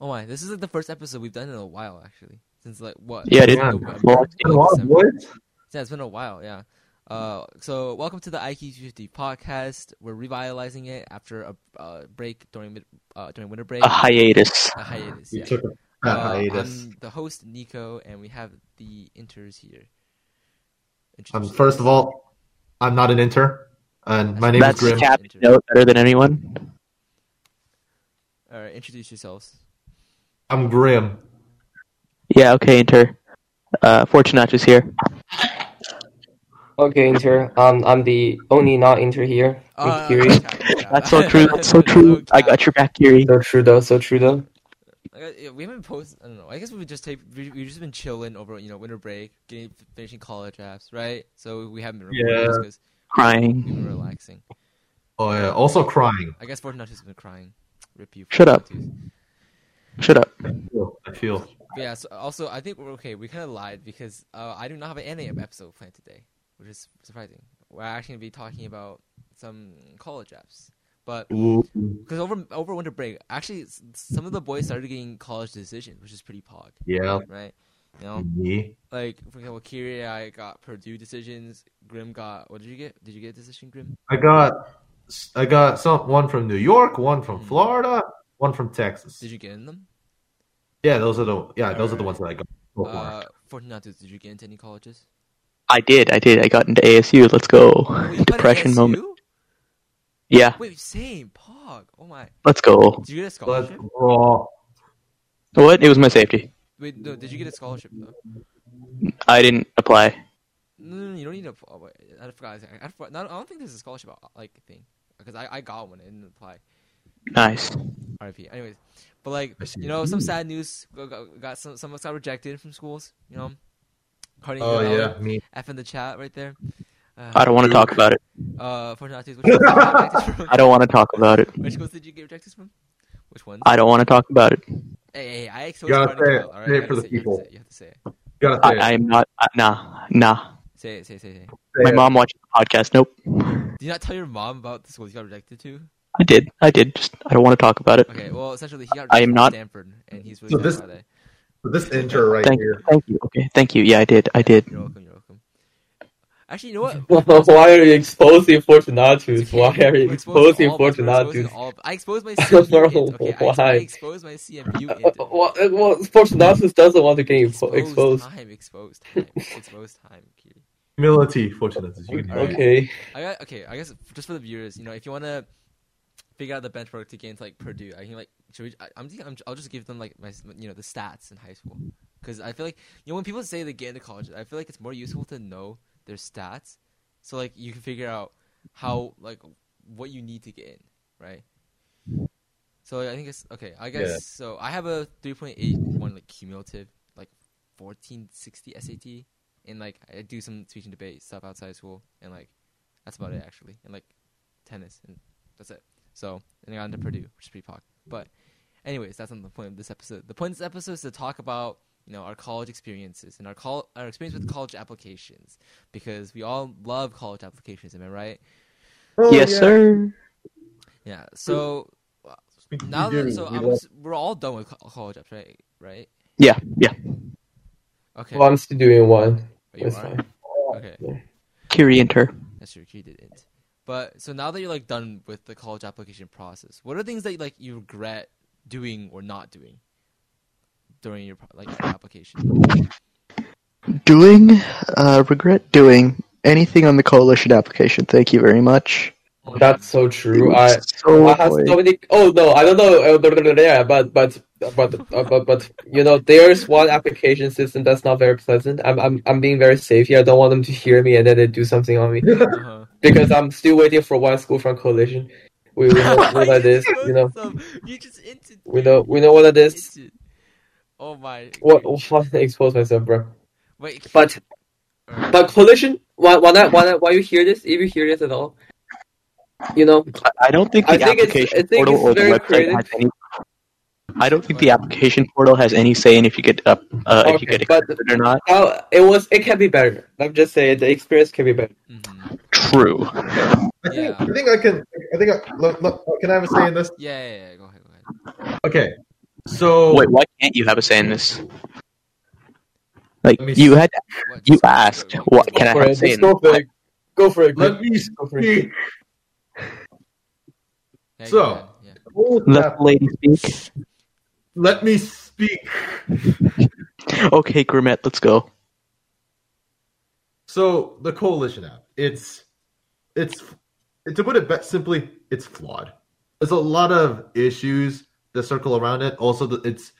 Oh my, this is like the first episode we've done in a while, actually. Since like what? Yeah, it is. November? Well, It's been a while, December. Yeah, it's been a while. Yeah. Uh, so welcome to the IQ 50 podcast. We're revitalizing it after a uh, break during uh, during winter break. a hiatus. A hiatus. Yeah. a Uh, hiatus. I'm the host Nico, and we have the inters here. Um, Introduce first of all, I'm not an inter, and my name That's is Grim. Cap knows better than anyone. All right, introduce yourselves. I'm Grim. Yeah, okay, Inter. Uh, Fortunatus here. Okay, Inter. Um, I'm the only not Inter here. Uh, Kiri. cap, cap. That's so true. That's so true. I got your back, Kiri. So true though. So true though. I yeah, we haven't posted. I don't know. I guess we would just take. We, we've just been chilling over, you know, winter break, getting finishing college apps, right? So we haven't been recording Yeah. because we've Crying. been relaxing. Oh yeah, also crying. I guess Fortunatus has been crying. Rip you. Shut up. Fortunatus. Shut up. I feel. But yeah. So also, I think we're okay. We kind of lied because uh, I do not have an anime episode planned today, which is surprising. We're actually gonna be talking about some college apps, but because over over winter break, actually, some of the boys started getting college decisions, which is pretty pog, Yeah. right? You know, Me. like for example, Kiri, I got Purdue decisions. Grim got what did you get? Did you get a decision, Grim? I got. I got some one from New York, one from Mhm. Florida, one from Texas. Did you get in them? Yeah, those are the. Yeah, those are the ones that I got so far. Uh, Fortunatus, did you get into any colleges? I did. I did. I got into ASU. Let's go. Wait, Depression moment. Yeah, Wait, same pog. Oh my. let's go. Did you get a scholarship? Let's go. What? It was my safety. Wait, no. Did you get a scholarship though? I didn't apply. No, no, no you don't need to. Oh, wait, I forgot. I, forgot no, I don't think there's a scholarship uh, like thing because I, I got one and didn't apply. Nice. RIP. Anyways, but like you know, some sad news. Got, got, got some some of us got rejected from schools. You know, Cardi Oh B, yeah, me. F in the chat right there. Uh, I don't want to talk about it. Uh, Fortunatus, which schools did you get rejected from? I don't want to talk about it. Which schools did you get rejected from? Which ones? I don't want to talk about it. Hey, hey, I exposed You gotta say it. Bill, all right? Say it for the say- you have people. say You have to say it. You gotta say I, I am not. Uh, nah, nah. Say it. Say it. Say it. Say it. Say My it. mom watches the podcast. Nope. Did you not tell your mom about the schools you got rejected to? I did. I did. Just I don't want to talk about it. Okay, well, essentially, he got I am from not- Stanford, and he's really So this- about it. This inter right Thank here. you. Thank you. Okay. Thank you. Yeah, I did. I did. You're welcome. You're welcome. Actually, you know what? Why are you exposing Fortunatus? Why are you exposing exposing all of us. We're exposing Fortunatus? I exposed my CMU. int, okay, I, I Why? exposed my CMU. Uh, int. well, uh, well, Fortunatus doesn't want to get expo- exposed. time. Exposed time. exposed time. Humility, Fortunatus. as you can Alright. do. Okay. I got okay. I guess just for the viewers, you know, if you want to figure out the benchmark to get into like Purdue, I can like should we? I, I'm thinking I'm, I'll just give them like my you know the stats in high school because I feel like you know when people say they get into college, I feel like it's more useful to know their stats, so like you can figure out how like what you need to get in, right? So I think it's okay. I guess Yeah. so. I have a 3.81 like cumulative, like 1460 SAT, and like I do some speech and debate stuff outside of school, and like that's about it actually, and like tennis, and that's it. So and I got into Purdue, which is pretty pog. But anyways, that's not the point of this episode. The point of this episode is to talk about you know our college experiences and our col- our experience with college applications because we all love college applications. Am I right? Oh, yes, yeah. sir. Yeah. So we, now that so I'm, we're all done with college apps, right? Right. Yeah. Yeah. Okay. Well, I'm still doing one. Oh, you It's are? fine. Okay. Kiri enter. That's true. He didn't. But so now that you're like done with the college application process, what are things that like you regret doing or not doing during your like your application? Doing. Uh, regret doing anything on the coalition application. Thank you very much. That's so true. I so I have so many. Oh no, I don't know. uh, Yeah, but but but uh, but but you know, there's one application system that's not very pleasant. I'm I'm I'm being very safe here. I don't want them to hear me and then they do something on me Uh-huh. because I'm still waiting for one school from coalition. We we know, know what that is. You know You just hinted. we know we know what that is. Oh my. What? what expose myself, bro. Wait. But but coalition. Why why not why not, why you hear this? If you hear this at all, you know I don't think the I think it's- application I think portal it's or the website creative. has any. I don't think the application portal has any say in if you get up, uh, if you get but- accepted or not. how it was. It can be better. I'm just saying the experience can be better. mhm. True. I think, Yeah. I think I can. I think. I, look, look, can I have a say in this? Yeah, yeah, yeah. Go ahead. Go ahead. Okay. So Wait, why can't you have a say in this? Like you see. had, What, you just- asked, what- what can I For have a say in? go for it. Go for it. let me Go for it. speak. So- yeah. Let the lady speak. Let me speak. Okay, Grimet, let's go. So the coalition app, it's it's to put it be- simply, it's flawed. There's a lot of issues that circle around it. Also, it's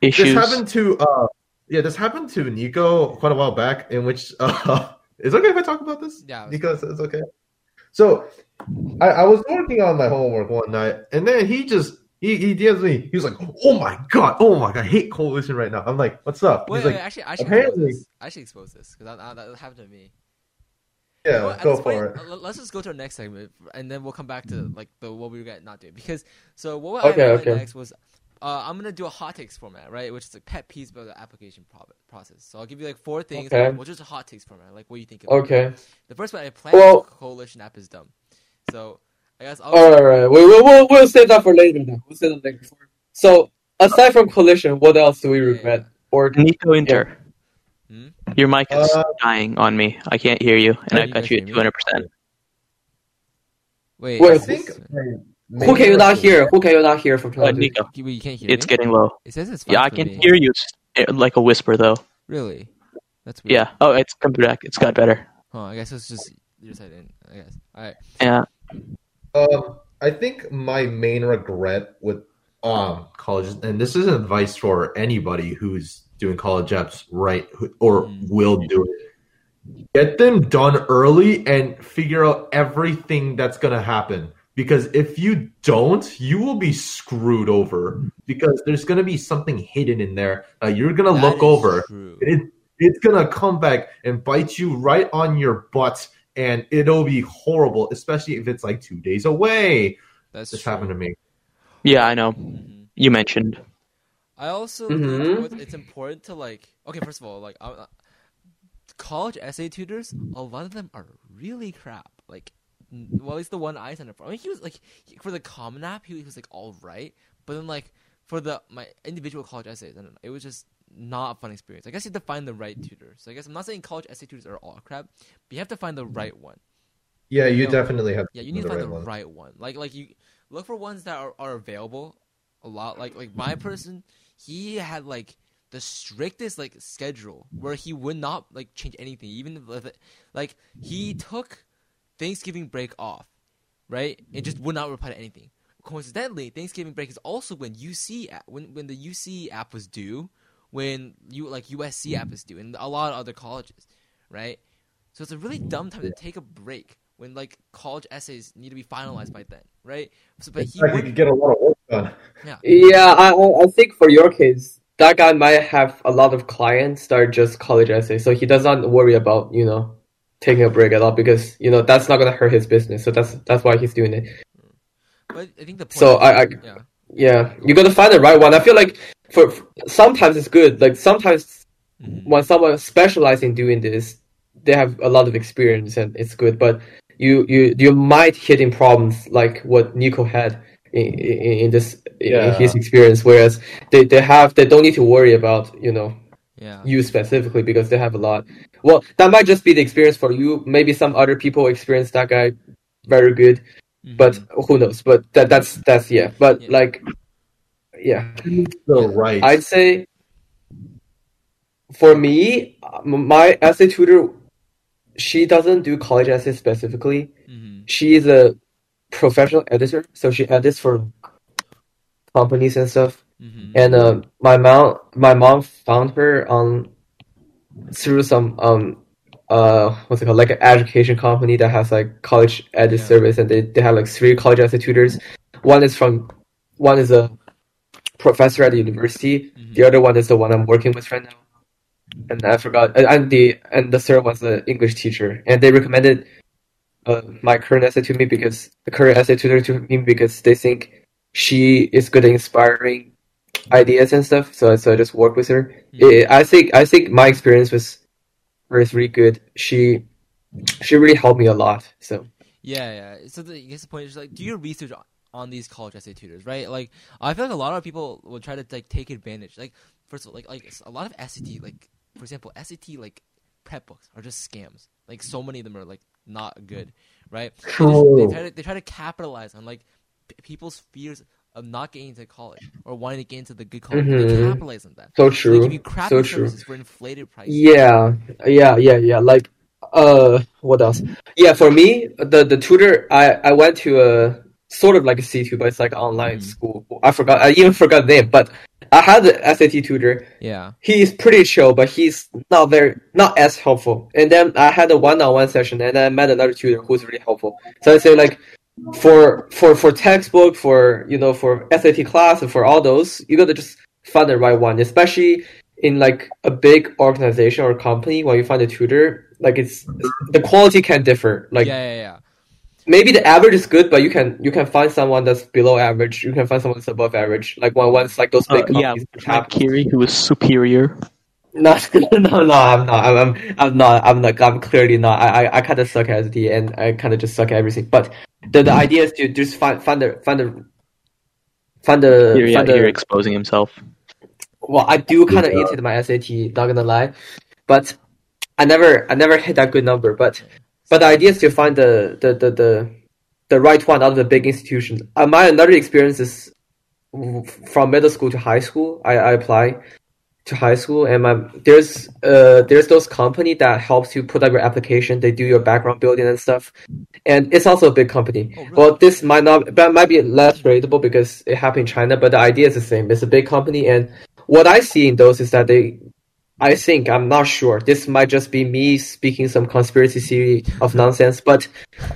Issues. this happened to uh yeah, this happened to Nico quite a while back. In which uh, is it okay if I talk about this? Yeah, Nico, it's it's okay. So I, I was working on my homework one night, and then he just he he DMs me. He was like, "Oh my god, oh my god, I hate coalition right now." I'm like, "What's up?" Wait, He's wait, like, actually, I should apparently- expose this. I should expose this because that, happened to me. "Yeah, You know what, go for point, it." Let's just go to our next segment, and then we'll come back to like the what we were gonna not doing. Because so what Okay, I okay. next was uh, I'm gonna do a hot takes format, right? Which is like pet peeves about the application pro- process. So I'll give you like four things. Okay. We'll just a hot takes format. Like what you think? About it? Okay. The first one I plan Well- coalition app is dumb. So I guess I'll All right, all right. We, we, we'll, we'll save that for later. Then. We'll save that later. So, aside from collision, what else do we regret? Or Nico Inter. Hmm? Your mic is Uh, dying on me. I can't hear you, and I've got you at two hundred percent. wait. Wait, I think this- who can you not hear? Who can you not hear from Uh, Nico, you, you can't hear it's me. getting low. It says it's fine Yeah, I can me. hear you s- eh, like a whisper though. Really? That's weird. Yeah. Oh, it's come back. It's got better. Huh, I guess it's just your side in. I guess. All right. Yeah. I think my main regret with um colleges, and this isn't advice for anybody who's doing college apps right or Mm. will do it. Get them done early and figure out everything that's gonna happen. Because if you don't, you will be screwed over. Because there's gonna be something hidden in there that you're gonna look over. It, it's gonna come back and bite you right on your butt, and it'll be horrible, especially if it's like two days away. That's This true. happened to me. Yeah, I know. Mhm. You mentioned. I also Mhm. think it's important to like. Okay, first of all, like uh, college essay tutors, a lot of them are really crap. Like, well, at least the one I signed up for. I mean, he was like he, for the Common App, he, he was like all right, but then like for the my individual college essays, I don't know, it was just not a fun experience. I guess you have to find the right tutor. So I guess I'm not saying college essay tutors are all crap, but you have to find the right one. Yeah, you No. definitely have. Yeah, you need to find the one. right one. Like like you look for ones that are, are available a lot. Like like my person, he had like the strictest like schedule where he would not like change anything, even if it, like he took Thanksgiving break off, right? And just would not reply to anything. Coincidentally, Thanksgiving break is also when UC when when the UC app was due, when you like USC app is due, and a lot of other colleges, right? So it's a really dumb time to take a break when like college essays need to be finalized by then, right? So, but he fact, would, could get a lot of work done. Yeah, I I I think for your case, that guy might have a lot of clients that are just college essays, so he does not worry about you know taking a break at all because you know that's not gonna hurt his business. So that's that's why he's doing it. but I think the point. So I- I- yeah, Yeah, you gotta find the right one. I feel like for, for sometimes it's good. Like sometimes Mhm. when someone specializes in doing this, they have a lot of experience and it's good. But you you you might hit in problems like what Nico had in, in, in this in his experience. Whereas they, they have they don't need to worry about you know yeah, you specifically because they have a lot. Well, that might just be the experience for you. Maybe some other people experience that guy very good, Mhm. but who knows? But that that's that's yeah. But Yeah. like yeah. The right. I'd say for me, my essay tutor, she doesn't do college essays specifically. Mhm. She is a professional editor, so she edits for companies and stuff. Mhm. And uh, my mom, my mom found her on through some um uh what's it called like an education company that has like college edit Yeah. service, and they they have like three college essay tutors. One is from one is a professor at the university. Mhm. The other one is the one I'm working with right now. And I forgot. And- the and the third was the English teacher. And they recommended uh, my current essay to me because the current essay tutor to me because they think she is good at inspiring ideas and stuff. So so I just work with her. Mhm. I I think I think my experience was was really good. She she really helped me a lot. So Yeah, yeah. So the, I guess the point is like do your research on, these college essay tutors, right? Like I feel like a lot of people will try to like take advantage. Like first of all, like like a lot of SAT, like for example, SAT like prep books are just scams. Like so many of them are like not good, right? They, just- they try to they try to capitalize on like p- people's fears of not getting into college or wanting to get into the good college. They Mhm. capitalize on that. So So they true. give you crappy So true. for inflated prices. Yeah, yeah, yeah, yeah. Like, uh, what else? Yeah, for me, the the tutor, I I went to a sort of like a C two, but it's like an online Mhm. school. I forgot. I even forgot the name, but I had the SAT tutor. Yeah. He's pretty chill, but he's not very not as helpful. And then I had a one on one session, and I met another tutor who's really helpful. So I say like. For for for textbook, for you know, for SAT class, and for all those, you gotta just find the right one. Especially in like a big organization or company when you find a tutor like it's the quality can differ like yeah, yeah, yeah. Maybe the average is good but you can you can find someone that's below average you can find someone that's above average like one once like those big Uh, yeah, companies which like have Kiri, who was superior. no no no i'm not i'm i'm, I'm not i'm like i'm clearly not i i, I kind of suck at SAT and i kind of just suck at everything but the, the idea is to just find find the find the find the out find the here exposing himself. well, I do kind of Yeah. into my SAT, not gonna lie, but I never, I never hit that good number. But, but the idea is to find the the the the, the right one out of the big institution. Uh, my another experience is from middle school to high school. I, I apply to high school, and my there's uh there's those company that helps you put up your application. They do your background building and stuff, and it's also a big company. Oh, really? Well, this might not, but might be less relatable because it happened in China. But the idea is the same. It's a big company, and what I see in those is that they, I think I'm not sure. This might just be me speaking some conspiracy theory of nonsense, but,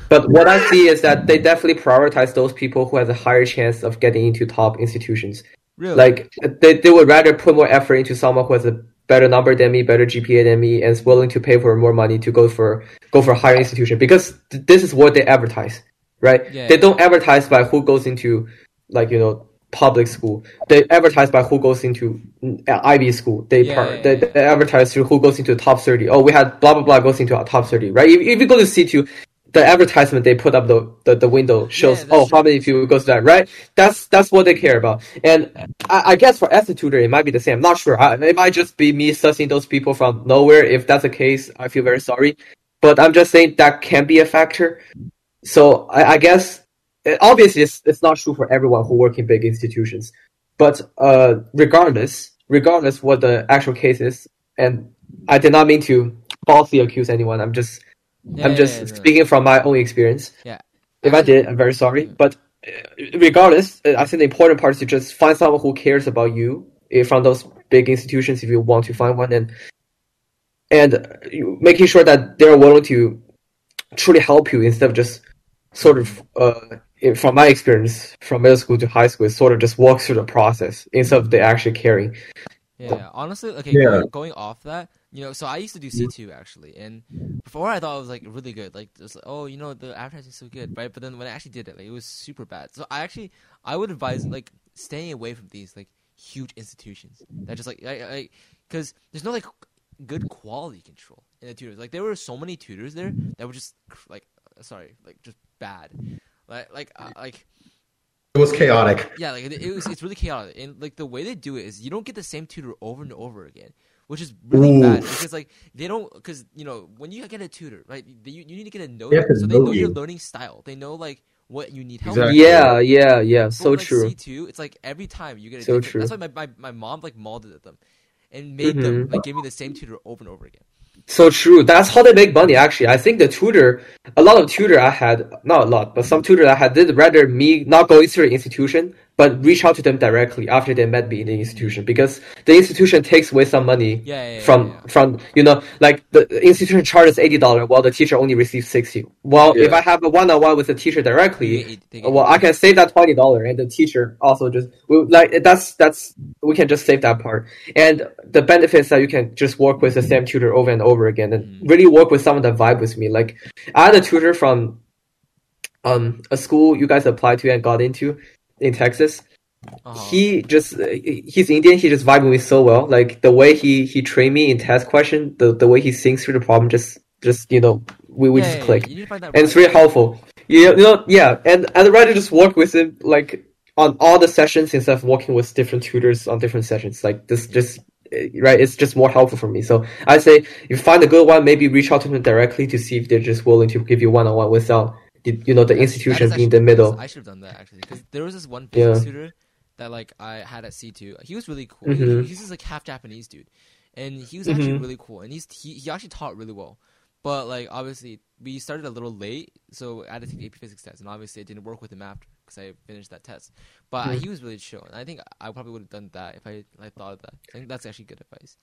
but what I see is that they definitely prioritize those people who has a higher chance of getting into top institutions. Really? Like they, they would rather put more effort into someone who has a better number than me, better GPA than me, and is willing to pay for more money to go for go for a higher institution because th- this is what they advertise, right? Yeah. They don't advertise by who goes into like you know public school. They advertise by who goes into mm, Ivy school. They Yeah, par- yeah, they, yeah. they advertise through who goes into the top thirty. Oh, we had blah blah blah goes into our top thirty, right? If, if you go to C two. The advertisement they put up the, the, the window shows that's oh true. how many people goes to that right that's that's what they care about and I, I guess for as a tutor, it might be the same. I'm not sure. I, it might just be me sussing those people from nowhere. If that's the case, I feel very sorry. But I'm just saying that can be a factor. So I, I guess obviously it's, it's not true for everyone who work in big institutions. But uh, regardless, regardless what the actual case is, and I did not mean to falsely accuse anyone. I'm just Yeah, I'm yeah, just yeah, no. speaking from my own experience. Yeah. If I did, I'm very sorry. But uh, regardless, uh, I think the important part is to just find someone who cares about you from those big institutions if you want to find one, and and uh, making sure that they're willing to truly help you instead of just sort of uh eh, from my experience from middle school to high school it sort of just walks through the process instead of they actually caring Yeah, honestly, okay, Yeah. going, going off that, you know, so I used to do C two actually, and before I thought it was like really good, like just like, oh, you know, the advertising is so good, right? But then when I actually did it, like it was super bad. So I actually, I would advise like staying away from these like huge institutions that just like, like, because there's no like good quality control in the tutors. Like there were so many tutors there that were just like, sorry, like just bad, like like uh, like It was chaotic. yeah, like it, it was. It's really chaotic, and like the way they do it is you don't get the same tutor over and over again, which is really bad because like they don't because you know when you get a tutor, right? You, you need to get a know They have them, so they know know your learning style. They know like what you need help. Exactly. with. yeah yeah yeah But so with, like, true C two, it's like every time you get a So different- true. That's why my, my, my mom like molded at them, and made them Mhm. like give me the same tutor over and over again. So true. That's how they make money. Actually, I think the tutor, a lot of tutor I had, not a lot, but some tutor I had did rather me not going through the institution, but reach out to them directly after they met me in the institution because the institution takes away some money Yeah, yeah, yeah, from yeah. from you know like the the institution charges eighty dollar while the teacher only receives sixty. Well, if I have a one on one with the teacher directly, They get- they get- well, I can save that twenty dollar, and the teacher also just we, like that's that's we can just save that part. And the benefits that you can just work with the same tutor over and over again, and Mhm. really work with someone that vibe with me. Like I had a tutor from um a school you guys applied to and got into in Texas. Uh-huh. He just he's Indian. He just vibed with me so well. Like the way he he trained me in test question, the the way he thinks through the problem, just just you know we we Yeah, just click You and it's really helpful. Yeah, you know, yeah, and I'd rather just work with him like on all the sessions instead of working with different tutors on different sessions. Like this, just right, it's just more helpful for me. So I say, if you find a good one, maybe reach out to them directly to see if they're just willing to give you one on one without the- you know the That institution is being the actually- middle. I should have done that actually because there was this one Yeah. tutor that like I had at C two. He was really cool. He- Mhm. he's just like half Japanese dude, and he was actually Mhm. really cool. And he's he, he actually taught really well. But like obviously we started a little late, so I had to take the AP Physics test, and obviously it didn't work with him after because I finished that test. But Mhm. he was really chill, and I think I probably would have done that if I I thought of that. I think that's actually good advice.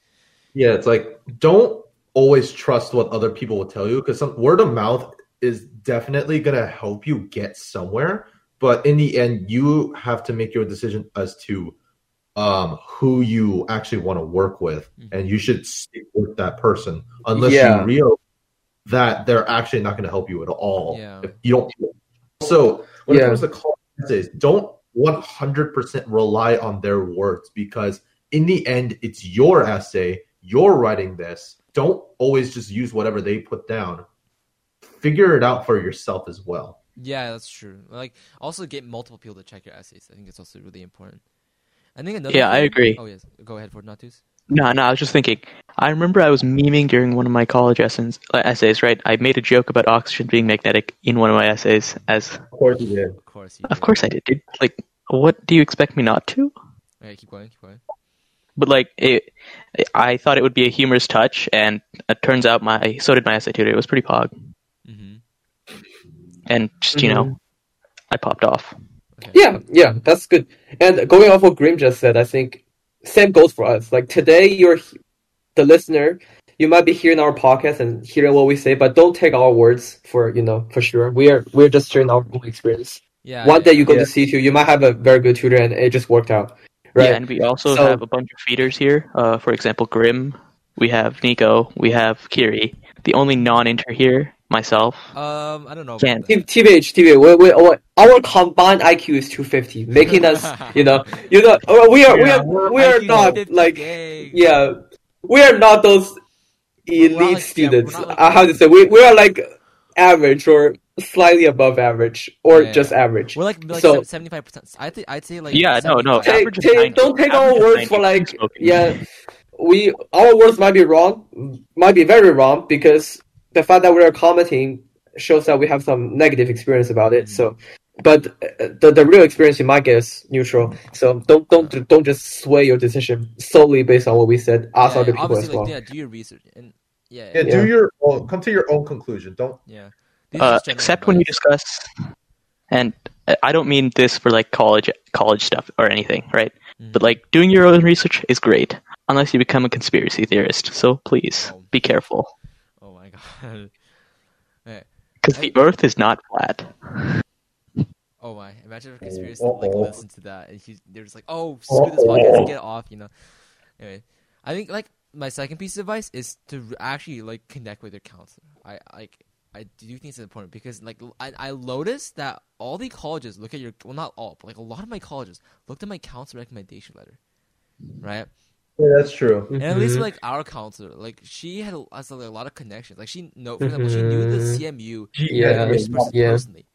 Yeah, it's like don't always trust what other people will tell you because some word of mouth is definitely gonna help you get somewhere, but in the end, you have to make your decision as to um who you actually want to work with, Mhm. and you should stick with that person unless Yeah. you realize that they're actually not going to help you at all. Yeah. If you don't. So when Yeah. it comes to college essays, don't 100% rely on their words because in the end, it's your essay. You're writing this. Don't always just use whatever they put down. Figure it out for yourself as well. Yeah, that's true. Like, also get multiple people to check your essays. I think it's also really important. I think another. Yeah, I agree. Oh yes, go ahead, Fortunatus. No, no, I was just thinking. I remember I was memeing during one of my college essays, uh, essays, right? I made a joke about oxygen being magnetic in one of my essays. As Of course you did. Of course. You of did. course I did. dude. Like, what do you expect me not to? Okay, keep going. Keep going. But like, it, I thought it would be a humorous touch, and it turns out my so did my essay tutor. It was pretty pog, and just you know, Mhm. I popped off. Okay. Yeah, yeah, that's good. And going off what Grim just said, I think same goes for us. Like today, you're the listener. You might be hearing our podcast and hearing what we say, but don't take our words for you know for sure. We are we're just sharing our own experience. Yeah. One day you go Yeah. to C two, you might have a very good tutor, and it just worked out, right? Yeah, and we also So- have a bunch of feeders here. Uh, for example, Grim. We have Nico. We have Kiri. The only non-inter here, myself. Um, I don't know. Can't. About T- that. TBH, TBH, we, we, we, our combined IQ is 250, making us, you know, you know, uh, we are, we are, we are IQ not like, dang. yeah, we are not those elite not like- students. we're not like- uh, how to say? We we are like average or slightly above average or Yeah. just average. We're like like So- seventy five percent. I think I'd say like Yeah, no, no, Take, take, don't take Average our words for like, yeah, we our words might be wrong, might be very wrong because the fact that we are commenting shows that we have some negative experience about it. Mhm. So, but uh, the the real experience you might get is neutral. So don't don't don't just sway your decision solely based on what we said. Ask Yeah, other people as well. like, yeah, do your research and yeah, Yeah, yeah. do your own, come to your own conclusion. Don't yeah. Uh, just general except when you discuss, and uh, I don't mean this for like college college stuff or anything, right? Mhm. But like doing your own research is great, unless you become a conspiracy theorist. So please Oh. be careful, Oh my god. Hey, because the Earth is not flat. Oh my! Imagine if a conspiracy oh. like Uh-oh. listen to that and he, they're just like, "Oh, screw this podcast, get off," you know. Anyway, I think like my second piece of advice is to actually like connect with your counselor. I like I do think it's important because like I, I noticed that all the colleges look at your well not all but like a lot of my colleges looked at my counselor recommendation letter, right? Yeah, that's true. And at least Mhm. like our counselor, like she had a, has, like, a lot of connections. Like she know for example, she knew the Mhm. CMU Yeah, this person yeah. personally.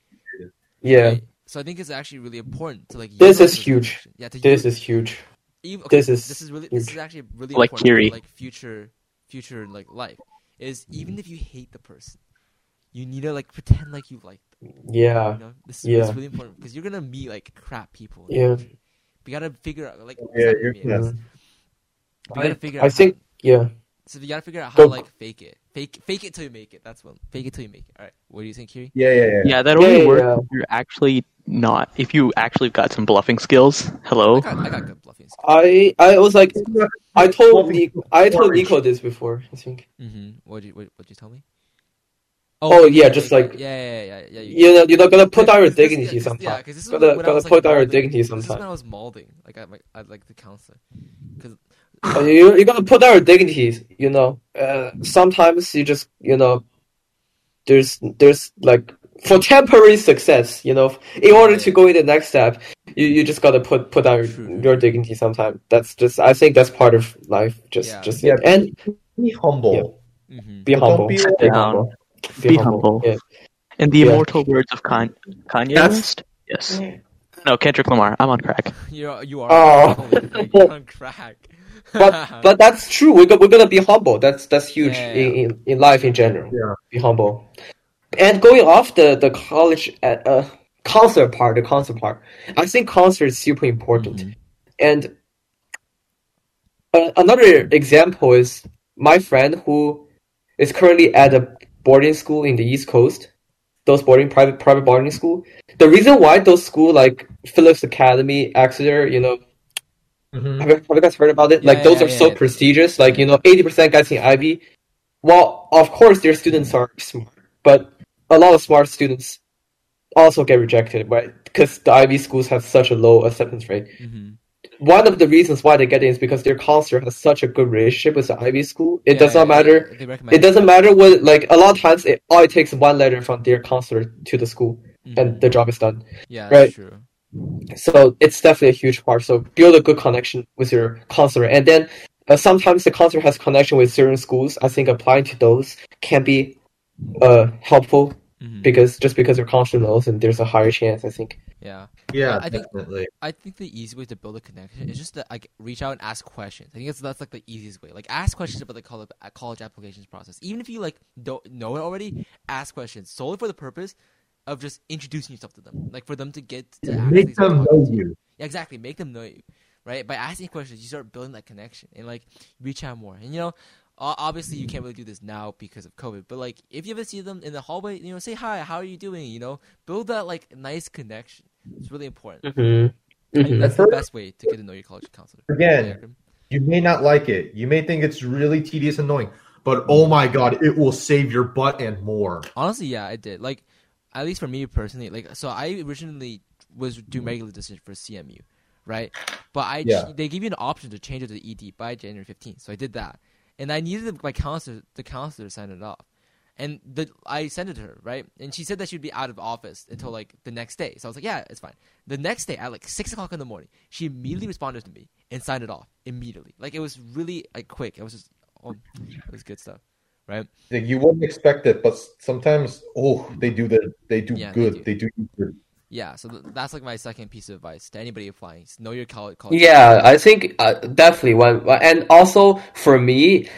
yeah, right? So I think it's actually really important to like. This is huge. Yeah, to this is huge. even, okay, this is this is really this is actually really Like important Kiri. for like future future like life. Is even if you hate the person, you need to like pretend like you like them. Yeah, You know, this is Yeah. it's really important because you're gonna meet like crap people. in Yeah. the. We gotta figure out like Yeah, it's not you're me, gonna- it's- we gotta figure out. I think yeah. so you gotta figure out how to Go- like fake it, fake fake it till you make it. That's what fake it till you make it. All right, what do you think, Kiri? Yeah, yeah, yeah. Yeah, that Yeah, only yeah, works yeah. if you're actually not. If you actually got some bluffing skills. Hello. I got I got good bluffing skills. I I was like I told Bluffing Nico, I told. Nico this before. I think Mm-hmm. What did you what did you tell me? Oh, yeah, just like- yeah, yeah, yeah, yeah. you- you know you're not gonna put down your This- this- dignity yeah, 'cause- sometimes. Yeah, because this is Gotta- when, when I gotta was, put like, down your molding- dignity This is when. I was molding, like I, I like the counselor, because you you gotta put down your dignities. You know, uh, sometimes you just you know, there's there's like for temporary success. You know, in order to go in the next step, you, you just gotta put put down your, your dignity. Sometimes that's just I think that's part of life. Just Yeah. just Yeah. and Be humble. mm-hmm. be humble. be Be down. humble. Be humble. Yeah. In the Yeah. immortal words of Kan- Kanye That's- West? Yes. No, Kendrick Lamar. I'm on crack. You're you are Oh. you're on crack. But but that's true. We're we're gonna be humble. That's that's huge Yeah, In, in in life in general. Yeah. Be humble. And going off the the college uh, uh concert part, the concert part, I think concert is super important. Mhm. And uh, another example is my friend who is currently at a boarding school in the East Coast. Those boarding private private boarding school. The reason why those school like Phillips Academy, Exeter, you know, Mhm. have you, have you guys heard about it? Yeah, like those yeah, are yeah, so yeah. prestigious. Like you know, eighty percent guys in Ivy. Well, of course, their students are smart, but a lot of smart students also get rejected, right? Because the Ivy schools have such a low acceptance rate. Mhm. One of the reasons why they get in is because their counselor has such a good relationship with the Ivy school. It Yeah, does not yeah, matter. They, they It doesn't matter what. Like a lot of times, it all it takes one letter from their counselor to the school, Mhm. and the job is done. yeah, right. that's true. So it's definitely a huge part. So build a good connection with your counselor, and then uh, sometimes the counselor has connection with certain schools. I think applying to those can be uh helpful Mhm. because just because your counselor knows, and there's a higher chance. I think. Yeah. Yeah, I think- definitely. I think the easy way to build a connection is just to like reach out and ask questions. I think that's that's like the easiest way. Like ask questions about the college college applications process. Even if you like don't know it already, ask questions solely for the purpose of just introducing yourself to them. Like for them to get to actually Make them know to you. Yeah, exactly. Make them know you, right? By asking questions, you start building that connection and like reach out more. And you know, obviously you can't really do this now because of COVID. But like, if you ever see them in the hallway, you know, say hi. How are you doing? You know, build that like nice connection. It's really important. Mm-hmm. I think that's the best way to get to know your college counselor. Again, You may not like it. You may think it's really tedious and annoying, but oh my god, it will save your butt and more. honestly, yeah, I did. Like, at least for me personally, like, so I originally was doing mm-hmm. regular decision for CMU, right? But I Yeah. they give you an option to change it to ED by January 15th, so I did that, and I needed my counselor, the counselor, to sign it off. And the I sent it to her, right? And she said that she'd be out of office until mm-hmm. like the next day. So I was like, yeah, it's fine. The next day at like six o'clock in the morning, she immediately responded to me and signed it off immediately. Like it was really like quick. It was just, oh, it was good stuff, right? Like, You wouldn't expect it, but sometimes, oh, they do the they do Yeah, they good. do. They do good. Yeah, so th- that's like my second piece of advice to anybody applying: is know your college. college Yeah, I think uh, definitely one, and also for me,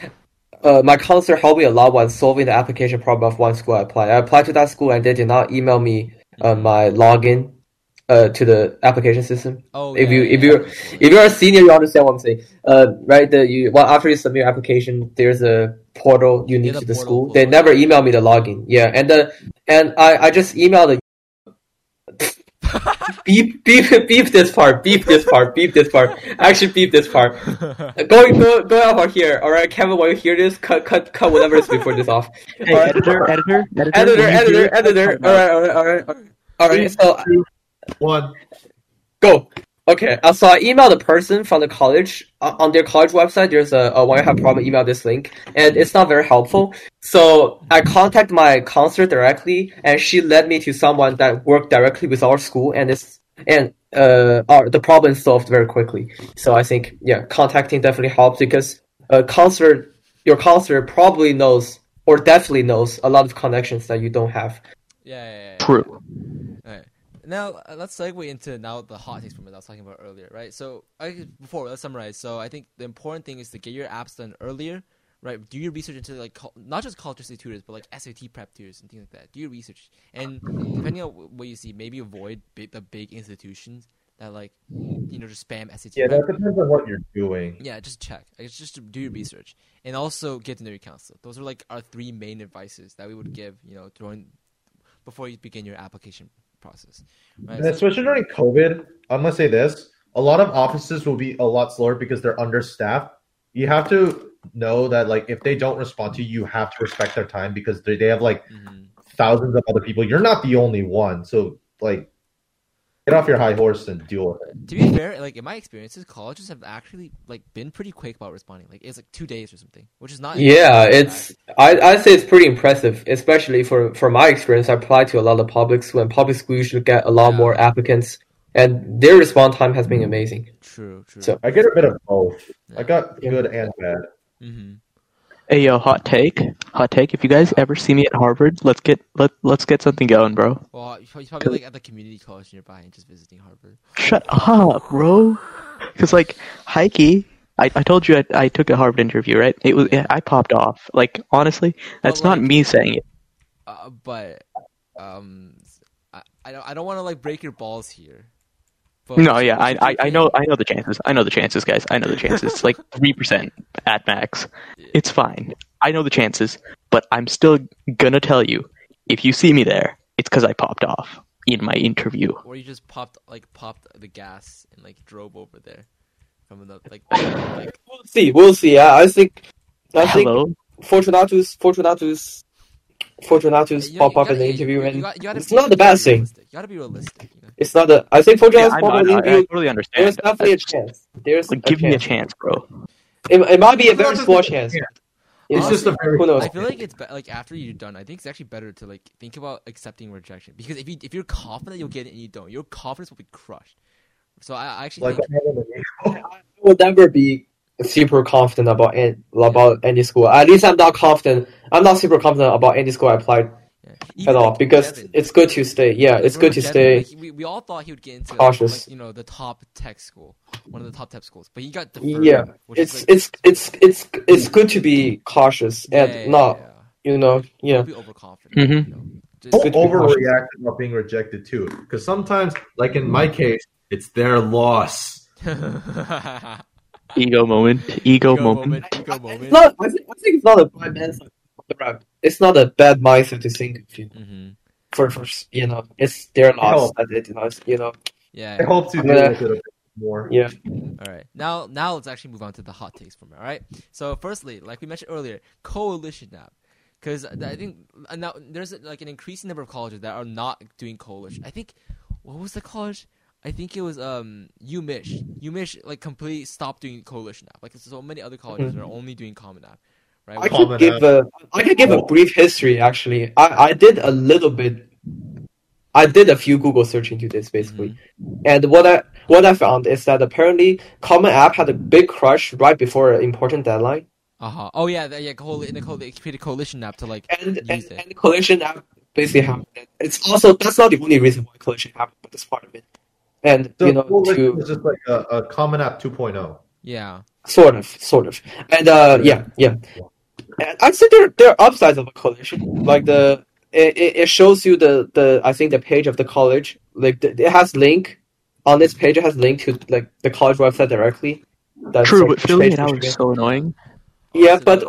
uh, my counselor helped me a lot when solving the application problem of one school I applied. I applied to that school and they did not email me uh, my login uh, to the application system. Oh, if yeah, you if yeah. you're if you're a senior, you understand what I'm saying. Uh, right? The you well after you submit your application, there's a portal unique the to the portal school. portal, They never email me the login. Yeah, and the and I I just emailed the beep beep beep this part, beep this part, beep this part. Actually, beep this part. Going go going off on here. All right, Kevin, when you hear this, cut cut cut whatever is before this off. Hey, All right. editor, editor, editor, Editor, editor, editor. All right, all right, all right, all right. All right. So One. Go. Okay. Uh, so I emailed a person from the college uh, on their college website. There's a, a when you have problem, email this link, and it's not very helpful. So I contacted my counselor directly, and she led me to someone that worked directly with our school, and it's and uh, our, the problem solved very quickly. So I think yeah, contacting definitely helps because a counselor, your counselor probably knows or definitely knows a lot of connections that you don't have. Yeah, yeah, yeah. True. Now uh, let's segue into now the hot takes from it I was talking about earlier, right? So I, before let's summarize. So I think the important thing is to get your apps done earlier, right? Do your research into like not just college tutors, but like SAT prep tutors and things like that. Do your research, and depending on what you see, maybe avoid big, the big institutions that like you know just spam SAT. Yeah, prep. that depends on what you're doing. Yeah, just check. Like, It's just to do your research and also get to know your counselor. Those are like our three main advices that we would give. You know, during before you begin your application process. Right? So- especially during COVID, I'm gonna say this: a lot of offices will be a lot slower because they're understaffed. You have to know that, like, if they don't respond to you, you have to respect their time because they, they have like Mhm. thousands of other people. You're not the only one, so like, get off your high horse and deal with it. To be fair, like in my experiences, colleges have actually like been pretty quick about responding. Like it's like two days or something, which is not. Yeah, it's I I say it's pretty impressive, especially for for my experience. I applied to a lot of public school, and public schools usually get a lot Yeah. more applicants, and their response time has been amazing. true. True. So- I get a bit of both. Yeah. I got Yeah. good and bad. hmm Hey yo, hot take, hot take. If you guys ever see me at Harvard, let's get let let's get something going, bro. Well, he's probably- like at the community college nearby and just visiting Harvard. Shut up, bro. Because like Heike, I, I told you I, I took a Harvard interview, right? It was I popped off. Like honestly, that's not me saying it. Uh, but um, I, I don't I don't want to like break your balls here. But No, yeah, I, I, I know I know the chances. I know the chances, guys. I know the chances. It's like three percent at max. It's fine. I know the chances, but I'm still gonna tell you if you see me there, it's because I popped off in my interview. Or you just popped like popped the gas and like drove over there from the like like We'll see. We'll see. Yeah, I think. I think Hello. Fortunatus, Fortunatus, Fortunatus you pop you up in gotta- the you- interview, you and got- you gotta it's not the you gotta bad thing. You gotta be realistic. You know? It's not the. I think Fortunatus Yeah, pop I, know, up I, I, I totally understand. There's definitely a chance. There's like, a give me a chance. chance, bro. It, it might be a very small chance. chance. It's It's just a very who knows. I feel like it's be- like after you're done. I think it's actually better to like think about accepting rejection because if you if you're confident you'll get it and you don't, your confidence will be crushed. So I, I actually Like think I will never be super confident about any, about any school. At least I'm not confident. I'm not super confident about any school I applied yeah. at all like, because Devin, it's good to stay. Yeah, it's good to remember stay. Devin, like, we, we all thought he would get into cautious. like, you know the top tech school, one of the top tech schools, but he got the Yeah, which It's is, like, it's it's it's it's good to be cautious and yeah, yeah, not yeah. you know yeah. Don't be overconfident. Mhm. You know? Just, Don't good to be cautious. overreact about being rejected too, because sometimes, like in my case, it's their loss. Ego moment. Ego, Ego moment. moment. Ego It's moment. not. I think, I think it's not a bad mindset. It's not a bad mindset to think of you hmm for for you know it's their loss helps. that they did not you know Yeah. It helps you I'm deal gonna- with it a bit more. yeah. All right. Now, now let's actually move on to the hot takes from it. All right. So, firstly, like we mentioned earlier, coalition app, because I think uh, now there's like an increasing number of colleges that are not doing coalition. I think what was the college? I think it was um UMich. UMich like completely stopped doing coalition app. Like so many other colleges are only doing common app. Right. I could give a I could give a brief history actually. I, I did a little bit I did a few Google search into this basically. And what I what I found is that apparently Common App had a big crush right before an important deadline. Uh huh. Oh yeah. the- Yeah. Coal- in the coal- they created coalition app to like And use and, it. and Collision App basically happened. It's also that's not the only reason why Collision happened, but that's part of it. And So you know coalition to is just like a, a common app oh. 2.0. Yeah. Sort of, sort of, and uh, yeah, yeah. And I'd say there there are upsides of a collision. Like the it, it it shows you the the I think the page of the college. Like the, it has link on this page. It has link to like the college website directly. That's True, but filling it out is so annoying. yeah, So but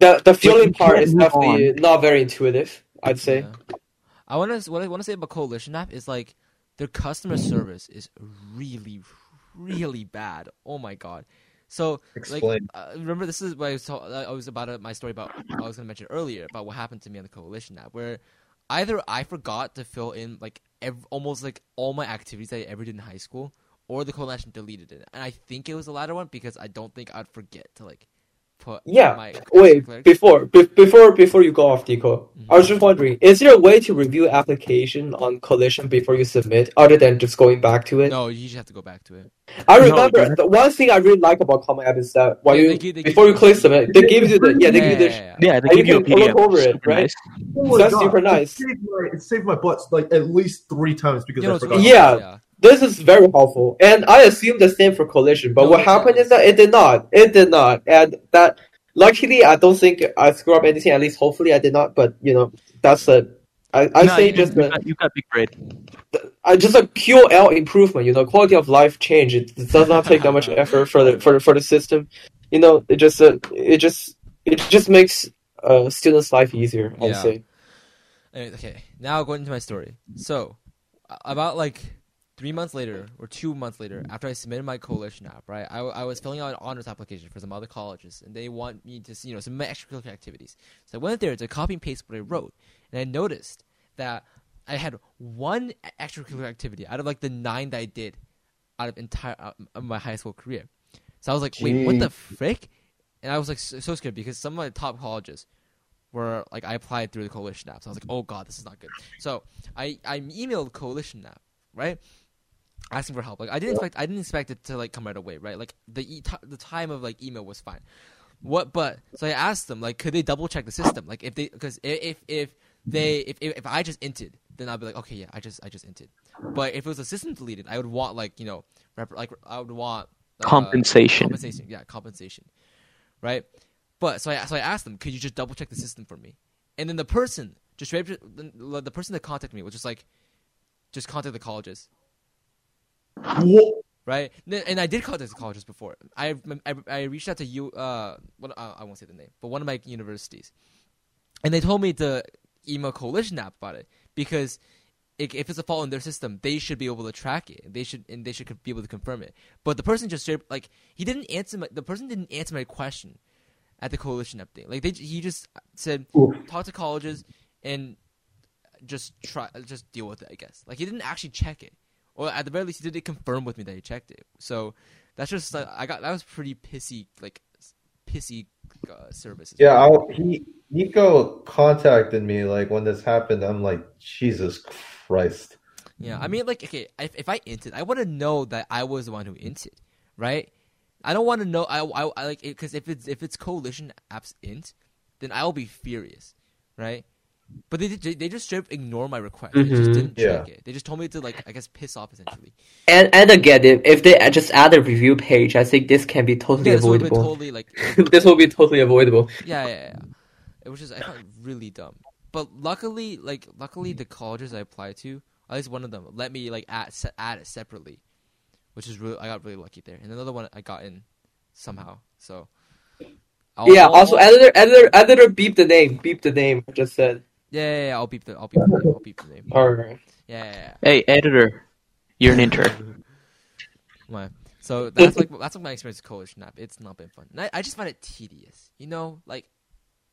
the the filling part is move definitely not very intuitive. I'd say. Yeah. I want to what I want to say about Coalition app is like their customer service is really really bad. Oh my god. So like uh, remember this is what I was ta- I was about uh, my story about I was going to mention earlier about what happened to me on the Coalition app where either I forgot to fill in like ev- almost like all my activities that I ever did in high school or the Coalition deleted it. And I think it was the latter one because I don't think I'd forget to like put Yeah. my Wait, extracurricular- before be- before before you go off, Nico, Mhm. I was just wondering: is there a way to review application on Collision before you submit, other than just going back to it? No, you just have to go back to it. I remember dude. the one thing I really like about Common App is that when Yeah, you they give- they before you you- click submit, they give you the yeah they give you the yeah. Yeah, they And give you you a can look PDF. over it, Super right? nice. Oh my That's God, super it nice. saved my- It saved my butt like at least three times because You know, I forgot. really- Yeah. This is very helpful, and I assume the same for Collision. But No, what happened is that it did not. It did not, and that luckily I don't think I screw up anything. At least hopefully I did not. But you know that's a I I No, say you, just you, a, got, you got big grade. uh, just a QL improvement. You know, quality of life change. It, it does not take that much effort for the for the, for the system. You know, it just uh, it just it just makes uh students' life easier. I'd Yeah. say. Okay, now going into my story. So, about like three months later or two months later, after I submitted my coalition app, right, I, I was filling out an honors application for some other colleges, and they want me to, see you know, submit extracurricular activities. So I went there to copy and paste what I wrote, and I noticed that I had one extracurricular activity out of like the nine that I did out of entire out of my high school career. So I was like, wait, what the frick? And I was like so, so scared because some of my top colleges where like I applied through the coalition app. So I was like, oh god, this is not good. So I I emailed coalition app, right? Asking for help. Like I didn't expect I didn't expect it to like come right away, right? Like the e- t- the time of like email was fine. what? But so I asked them like, could they double check the system? Like if they because if if they if, if if I just inted, then I'd be like, okay, yeah, I just I just inted. But if it was a system deleted, I would want like you know rep- like I would want uh, Compensation. compensation, yeah, compensation, right? But so I so I asked them, could you just double check the system for me? And then the person just the person that contacted me was just like, just contact the colleges, Wha- right? And I did contact the colleges before. I I, I reached out to you. Uh, what uh, I won't say the name, but one of my universities, and they told me to email Coalition app about it because if it's a fault in their system, they should be able to track it. They should and they should be able to confirm it. But the person just straight like he didn't answer my the person didn't answer my question at the Coalition thing. Like they he just said Oof. talk to colleges and just try just deal with it. I guess like he didn't actually check it, or at the very least he didn't confirm with me that he checked it. So that's just like, I got that was pretty pissy like pissy uh, service. Yeah, I'll, he Nico contacted me like when this happened. I'm like, Jesus Christ. Yeah, I mean, like, okay, if, if I inted, I want to know that I was the one who inted, right? I don't want to know. I, I, I like because if it's if it's coalition apps int, then I will be furious, right? But they they, they just straight up ignore my request. They just Mhm. didn't check Yeah. it. They just told me to like I guess piss off essentially. And and again, if, if they just add a review page, I think this can be totally Yeah, this would have been avoidable. totally like this will be totally avoidable. yeah, yeah, yeah. It was just I found it really dumb. But luckily, like luckily, the colleges I applied to, at least one of them, let me like add se- add it separately, which is really I got really lucky there. And another one I got in somehow. So I'll- yeah. I'll- Also, editor, editor, editor, beep the name. Beep the name. I just said. Yeah, yeah, yeah, I'll beep the I'll beep the name. I'll beep the name. Alright. Yeah, yeah, yeah. Hey, editor, you're an intern. My, so that's like that's like my experience with college app. It's not been fun. I, I just find it tedious. You know, like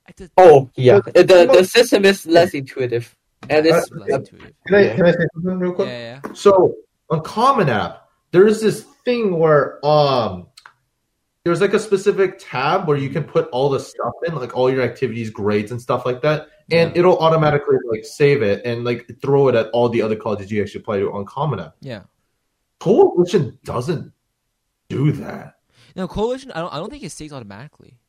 I just Oh yeah. The the system is less intuitive, and it's less intuitive. Can I Yeah. can I say something real quick? yeah, yeah. So on Common App, there's this thing where um there's like a specific tab where you can mm-hmm. put all the stuff in, like all your activities, grades, and stuff like that, and it'll automatically like save it and like throw it at all the other colleges you actually apply to on Common App. yeah. Coalition doesn't do that. No, Coalition. I don't. I don't think it saves automatically.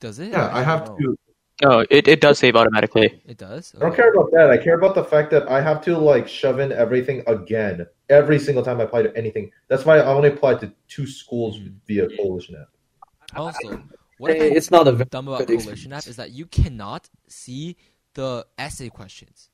Does it? Yeah, I have know. to. No, it, it does save automatically. It does. I don't care about that. I care about the fact that I have to like shove in everything again every single time I apply to anything. That's why I only applied to two schools via Coalition app. Also, what I it's not a very dumb about good Coalition app is that you cannot see the essay questions.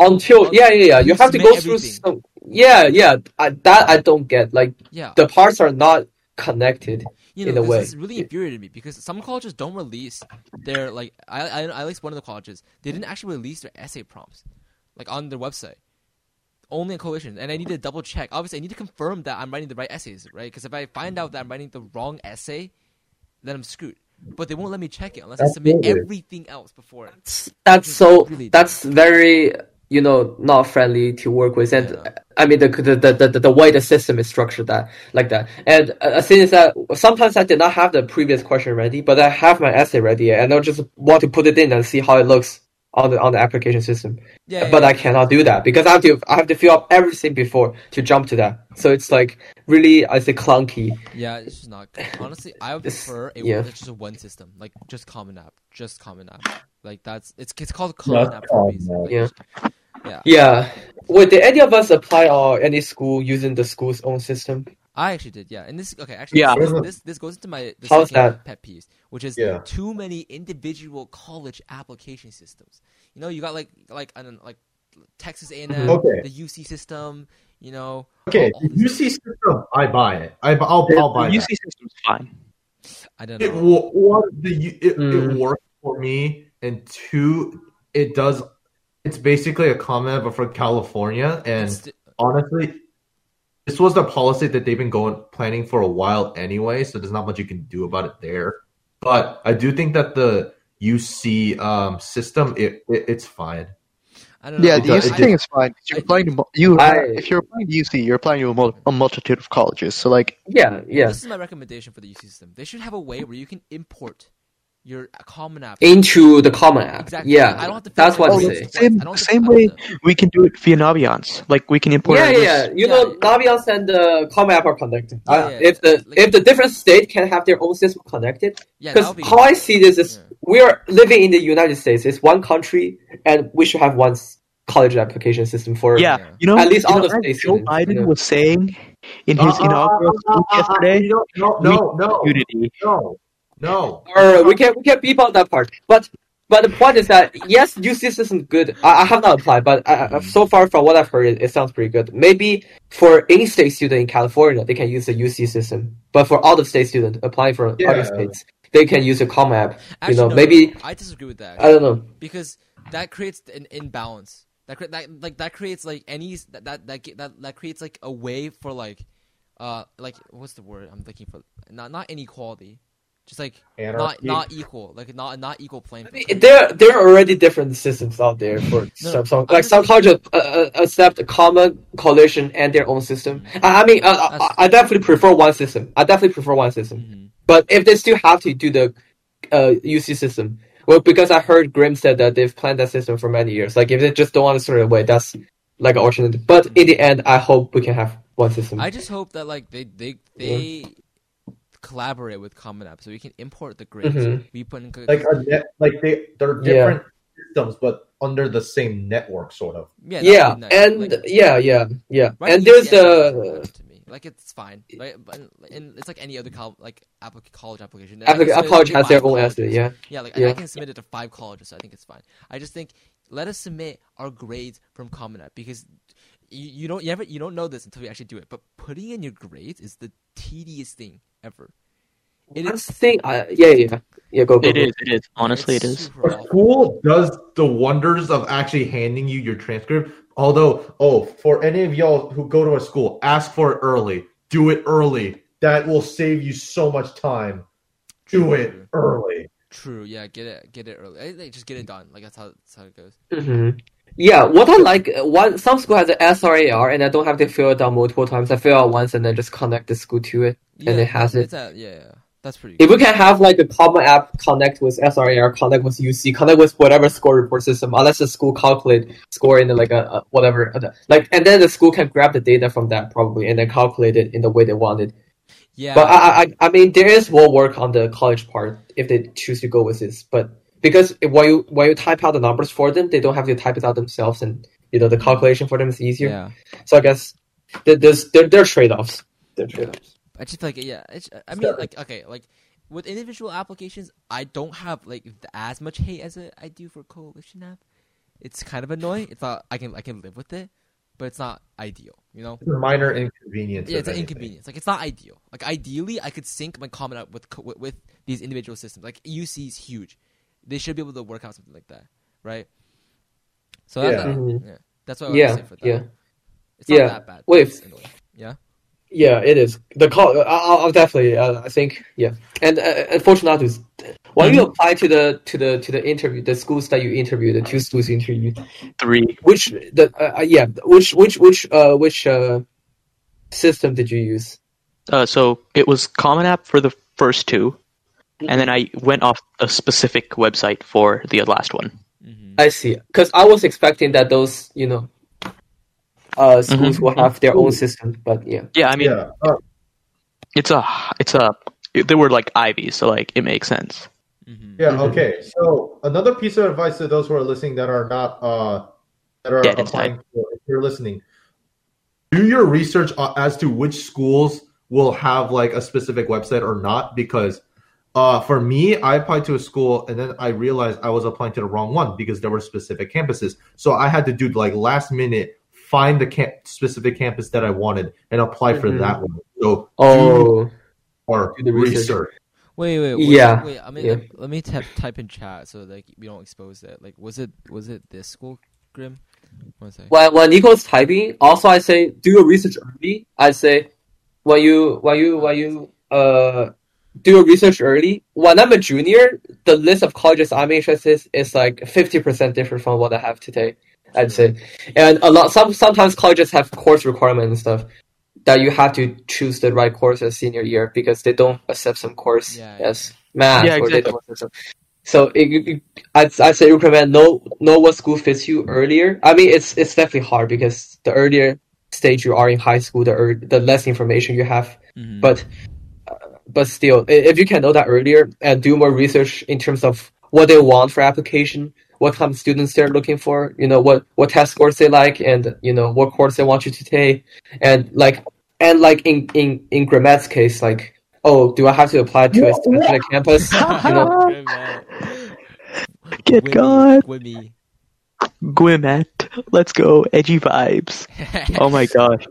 until yeah yeah yeah. You You have to submit go through everything. some. Yeah yeah. I, that I don't get. Like Yeah, the parts are not connected. you know, in a way. is really infuriated me because some colleges don't release their like. I, I at least one of the colleges they didn't actually release their essay prompts, like on their website. Only in Coalition, and I need to double check. Obviously, I need to confirm that I'm writing the right essays, right? Because if I find out that I'm writing the wrong essay, then I'm screwed. But they won't let me check it unless I submit everything else before. That's, that's so. Really That's very you know not friendly to work with, and Yeah. I mean the the, the the the way the system is structured that like that. And uh, since that sometimes I did not have the previous question ready, but I have my essay ready, and I just want to put it in and see how it looks on the on the application system. Yeah, but yeah, I cannot do that because I have to I have to fill up everything before to jump to that. So it's like really I say clunky. Yeah, it's just not good. Honestly, I would prefer a yeah. it's just a one system, like just Common App, just Common App. Like that's it's it's called Common Just App for a Common reason. Like, Yeah. yeah. Yeah. Wait, did any of us apply or any school using the school's own system? I actually did, yeah. And this okay, actually, Yeah. this, this this goes into my the How's second that? pet peeves, which is Yeah. too many individual college application systems. You know, you got like like I don't know, like Texas A and M, Okay. the UC system. You know, Okay, all- all the this- UC system, I buy it. I, I'll, I'll buy The that. UC system's fine. I don't It, know. wo- one, the it, Mm. it works for me, and two, it does. It's basically a Common App for California, and It's- honestly, this was the policy that they've been going planning for a while anyway. So there's not much you can do about it there. But I do think that the UC um, system, it, it it's fine. I don't know. Yeah, the UC it thing is fine. You're applying to you. I- if you're applying to UC, you're applying to a, mul- a multitude of colleges. So like, Yeah, yeah. This is my recommendation for the UC system. They should have a way where you can import your common app into the common app. Exactly. Yeah, I don't have to that's what out I'm Oh, saying. same, twice. I don't the have to- same way have we can do it via Naviance. Like we can import. Yeah, yeah, yeah. You Yeah, know, yeah. Naviance and the common app are connected. Yeah, Uh, yeah, if the like- if the different state can have their own system connected, because that'll be how I see this is Yeah. we are living in the United States. It's one country, and we should have one college application system for Yeah, Yeah. you know, At least all know, the states Joe students, Biden yeah. was saying in his Uh, uh, inaugural uh, uh, speech uh, yesterday. you No, no, no, Unity. no, no. or we can we can beep out that part. But but the point is that yes, UC system is good. I, I have not applied, but I, I- so far from what I've heard, it, it sounds pretty good. Maybe for in-state student in California, they can use the UC system, but for out-of-state student applying for Yeah. other states, they can use the common app. Actually, you know, no, maybe I disagree with that. I don't know. because that creates an imbalance. That cre- that like that creates like any that that that that, that creates like a way for like uh like what's the word I'm looking for? Not not inequality, just like not Anarchy. not equal, like not not equal playing. I mean, there there are already different systems out there for some, some I like some colleges uh, uh, accept a common coalition and their own system. I, I mean, uh, I, I definitely prefer one system. I definitely prefer one system. Mhm. But if they still have to do the uh, UC system, well, because I heard Grim said that they've planned that system for many years. Like if they just don't want to throw it away, that's like an alternative. But in the end, I hope we can have one system. I just hope that like they they they collaborate with Common App so we can import the grades. Mhm. We put in like a net, like they they're Yeah. different systems, but under the same network, sort of. yeah, yeah, nice. and Like, yeah, yeah, yeah. Right and there's the to me. Like it's fine, right? But and it's like any other col- like applic- college application. Applic- can submit it college has their own colleges. essay. Yeah. Yeah, like Yeah. I can submit it to five colleges, so I think it's fine. I just think let us submit our grades from Common App because you, you don't you never you don't know this until you actually do it. But putting in your grades is the tedious thing ever. It One is thing, I, yeah, yeah, yeah. Go, go. It go. is. It is. Honestly, it it's super A awful. school does the wonders of actually handing you your transcript. Although, oh, for any of y'all who go to a school, ask for it early. Do it early. That will save you so much time. Do it early. True, yeah, get it get it early. I think just get it done. Like that's how that's how it goes. hmm Yeah, what I like, one some school has an SRAR, and I don't have to fill it out multiple times. I fill it out once and then just connect the school to it. Yeah, it has it. Yeah, that's pretty. If Good. we can have like a common app connect with SRAR, connect with UC, connect with whatever score report system, unless the school calculate score in like a, a whatever, like, and then the school can grab the data from that probably and then calculate it in the way they want it. Yeah, But I, I, I mean, there is more work on the college part if they choose to go with this. But because if- when you when you type out the numbers for them, they don't have to type it out themselves, and you know the calculation for them is easier. yeah. So I guess there, there's there, there are trade offs. There are trade offs. I just feel like yeah. It's, I mean, like okay, like with individual applications, I don't have like as much hate as I do for coalition app. It's kind of annoying. It's not. I can I can live with it, but it's not ideal. You know. It's a minor inconvenience. Yeah, it's an anything. inconvenience. Like it's not ideal. Like ideally, I could sync my Common App with with, with these individual systems. Like UC is huge. They should be able to work out something like that, right? So Yeah. that's, Mhm. yeah, that's what I Yeah, would say for that. yeah. It's not Yeah. that bad. Wait. Yeah. Yeah, it is. The call. I'll, I'll definitely. Uh, I think. Yeah. And uh, unfortunately, when you apply to the to the to the interview, the schools that you interviewed, the two schools you interviewed, Three. which the uh, uh, yeah, which which which uh which uh system did you use? Uh, so it was Common App for the first two, and then I went off a specific website for the last one. hmm I see. Because I was expecting that those you know uh schools Mhm. will have their own system, but yeah. Yeah, I mean, Yeah. Uh, it's a, it's a. They were like Ivy, so like it makes sense. hmm Yeah. Okay. So another piece of advice to those who are listening that are not uh that are Get applying. For, if you're listening, do your research uh, as to which schools will have like a specific website or not. Because uh, for me, I applied to a school and then I realized I was applying to the wrong one because there were specific campuses. So I had to do like last minute find the camp- specific campus that I wanted and apply for Mhm. that one. So do Oh, or Do the research. research. Wait, wait, wait. Yeah, Wait, I mean, yeah. let me type type in chat so like we don't expose that. Like, was it was it this school, Grim? One second. when when Nico's typing, also I say do your research early. I say when you when you when you uh do your research early. When I'm a junior, the list of colleges I'm interested in is like fifty percent different from what I have today. I'd say, and a lot some sometimes colleges have course requirements and stuff that you have to choose the right course as senior year because they don't accept some course Yeah, yeah. as math Yeah, or exactly. data system. So it, you- you- I'd, I'd say recommend know know what school fits you earlier. I mean, it's it's definitely hard because the earlier stage you are in high school, the ear the less information you have. Mhm. But but still, if you can know that earlier and do more research in terms of what they want for application, what kind of students they're looking for, you know, what what test scores they like, and you know what course they want you to take, and like and like in in in Grammat's case, like oh, do I have to apply to a specific campus? You know, Get Wimmy, God. Wimmy. Gwimet. Let's go. Edgy vibes. Oh my gosh.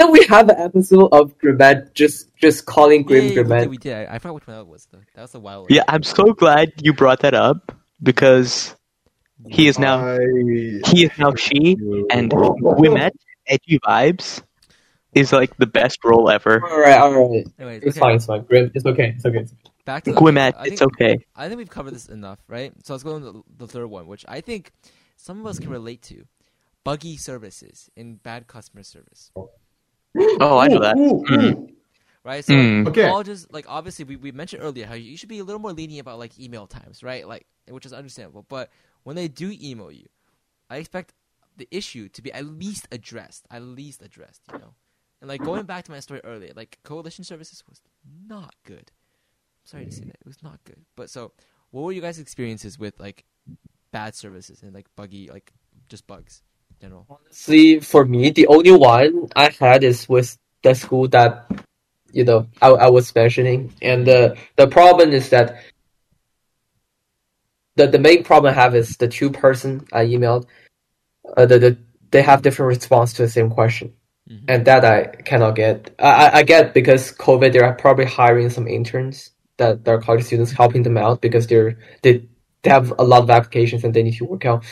And then we have an episode of Grammat just just calling Yeah, Grim yeah, we did, we did. I, I forgot which one that was though. That was a while. ago. Yeah, I'm so glad you brought that up because he is now I, he is now she and Gwimet Edgy vibes is like the best role ever. All right, all right, Anyways, it's okay, fine, it's fine. Grim, it's okay, it's okay. back to the, Gwimet, it's okay. I think we've covered this enough, right? So let's go on to the third one, which I think some of us can relate to: buggy services and bad customer service. Oh. Oh, I know that. Ooh, ooh, ooh. right? So Mm. Okay. all just like obviously we, we mentioned earlier how you should be a little more lenient about like email times, right? Like which is understandable. But when they do email you, I expect the issue to be at least addressed. At least addressed, you know? And like going back to my story earlier, like coalition services was not good. Sorry to say that. It was not good. But so what were you guys' experiences with like bad services and like buggy like just bugs in general? Honestly, for me, the only one I had is with the school that you know I, I was mentioning, and the the problem is that the the main problem I have is the two person I emailed, uh, the, the they have different response to the same question, Mhm. and that I cannot get. I I- get because COVID, they're probably hiring some interns that are college students helping them out because they're they they have a lot of applications and they need to work out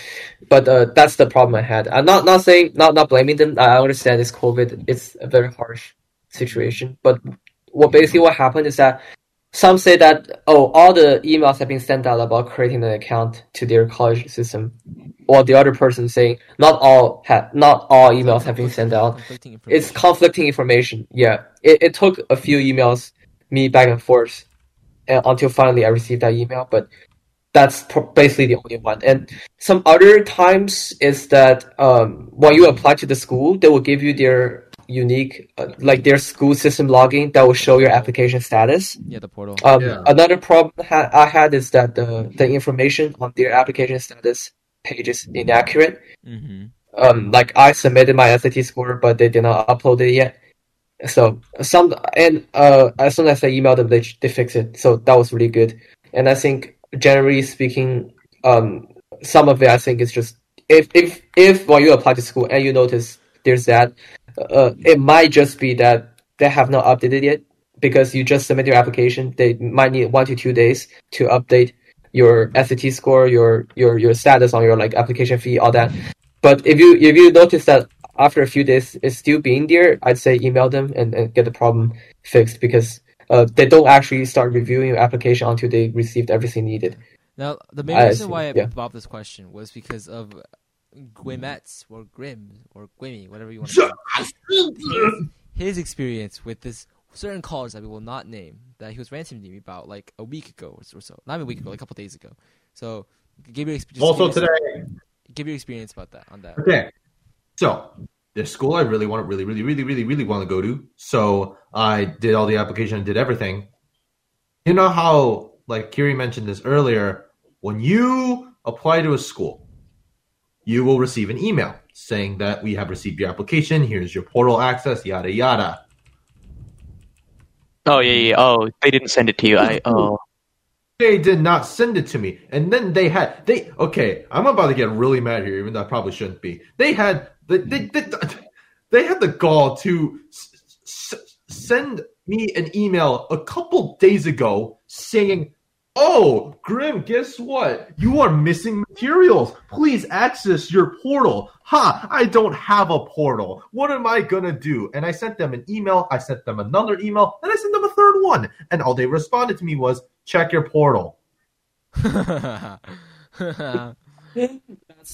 but uh, that's the problem I had. I'm not not saying not not blaming them. I understand it's COVID. It's a very harsh situation. But what basically what happened is that some say that oh all the emails have been sent out about creating an account to their college system, while the other person saying not all ha- not all emails have been sent out. Conflicting It's conflicting information. Yeah, it, it took a few emails, me back and forth, uh, until finally I received that email. But that's basically the only one. And some other times is that um, when you apply to the school, they will give you their unique, uh, like their school system login that will show your application status. yeah, the portal. Um, Yeah. Another problem ha- I had is that the the information on their application status page is inaccurate mm-hmm. um like I submitted my SAT score, but they did not upload it yet. So some and uh as soon as I emailed them, they they fixed it. So that was really good. And I think generally speaking, um some of it I think is just if if if when you apply to school and you notice there's that, uh it might just be that they have not updated yet because you just submit your application. They might need one to two days to update your SAT score, your your your status on your like application fee, all that. But if you if you notice that after a few days it's still being there, I'd say email them and, and get the problem fixed because uh, they don't actually start reviewing your application until they received everything needed. Now, the main I reason see, why I yeah. brought this question was because of Gwimet's or Grim or Gwimmy, whatever you want to call his experience with this certain college that we will not name that he was ranting to me about like a week ago or so- Not even a week ago, like a couple days ago. So, give your experience. Also today. give your experience about that on that. Okay. So the school I really want to really, really, really, really, really want to go to. So I did all the application and did everything. You know how like Kiri mentioned this earlier, when you apply to a school, you will receive an email saying that we have received your application, here's your portal access, yada yada. Oh yeah, yeah. Oh, they didn't send it to you. I oh. They did not send it to me. And then they had they okay, I'm about to get really mad here, even though I probably shouldn't be. They had the they, they, they had the gall to s- s- send me an email a couple days ago saying, "Oh, Grim, guess what? You are missing materials. Please access your portal." Ha! I don't have a portal. What am I gonna do? And I sent them an email. I sent them another email, and I sent them a third one. And all they responded to me was, "Check your portal." That's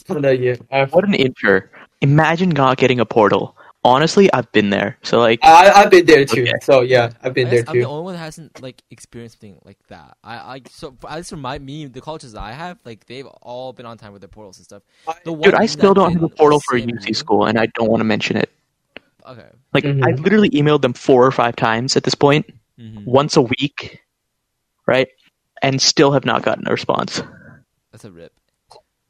kind of yeah. I- What an intro. Imagine not getting a portal honestly, I've been there. So like, I I've been there too. Okay. So yeah, I've been I there too. I'm the only one that hasn't like experienced something like that. I, I so for, at least for my me, the colleges that I have, like they've all been on time with their portals and stuff. The dude, I still don't have a portal for a UC year- school, and I don't want to mention it. Okay. Like, Mhm. I've literally emailed them four or five times at this point, hmm once a week, right? And still have not gotten a response. That's a rip.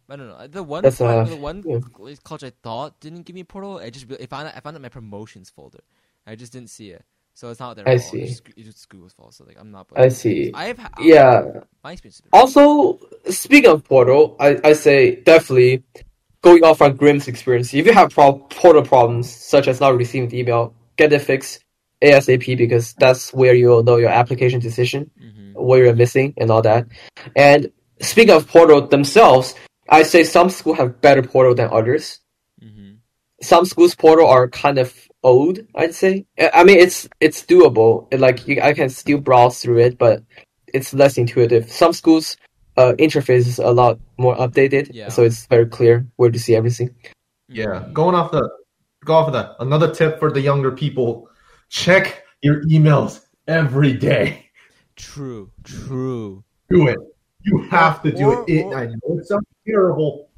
I don't know. The one, That's, uh, the one yeah. college I thought didn't give me portal. I just I found it, I found it in my promotions folder. I just didn't see it, so it's not there. I see. It's, just- it's just Google's fault. So like I'm not. I see. I have. ha- Yeah. My experience. Also, speaking of Portal, I, I say definitely going off on Grimm's experience. If you have pro- Portal problems, such as not receiving the email, get it fixed ASAP because that's where you'll know your application decision, Mhm. where you're missing, and all that. And speaking of Portal themselves, I say some schools have better Portal than others. Mhm. Some schools' Portal are kind of old, I'd say. I I mean, it's it's doable. It, like you, I can still browse through it, but it's less intuitive. Some schools' uh, interface is a lot more updated, Yeah. so it's very clear where to see everything. Yeah, going off the go off of that. Another tip for the younger people: check your emails every day. True. True. Do it. You have to do Or- it. it or- I know it sounds terrible.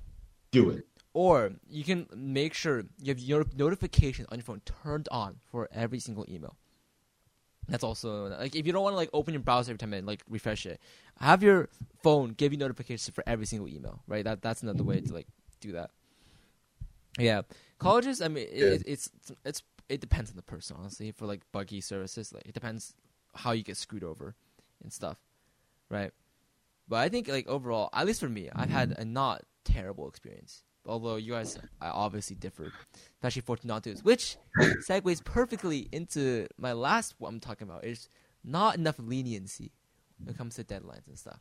Do it. Or you can make sure you have your notifications on your phone turned on for every single email. That's also like if you don't want to like open your browser every time and like refresh it, have your phone give you notifications for every single email. Right. That that's another way to like do that. Yeah, colleges. I mean, it, Yeah. it's it's it depends on the person honestly. For like buggy services, like it depends how you get screwed over and stuff, right? But I think like overall, at least for me, I've had a not terrible experience. Although you guys obviously differ, especially for Fortunatus, which segues perfectly into my last what I'm talking about. Is not enough leniency when it comes to deadlines and stuff.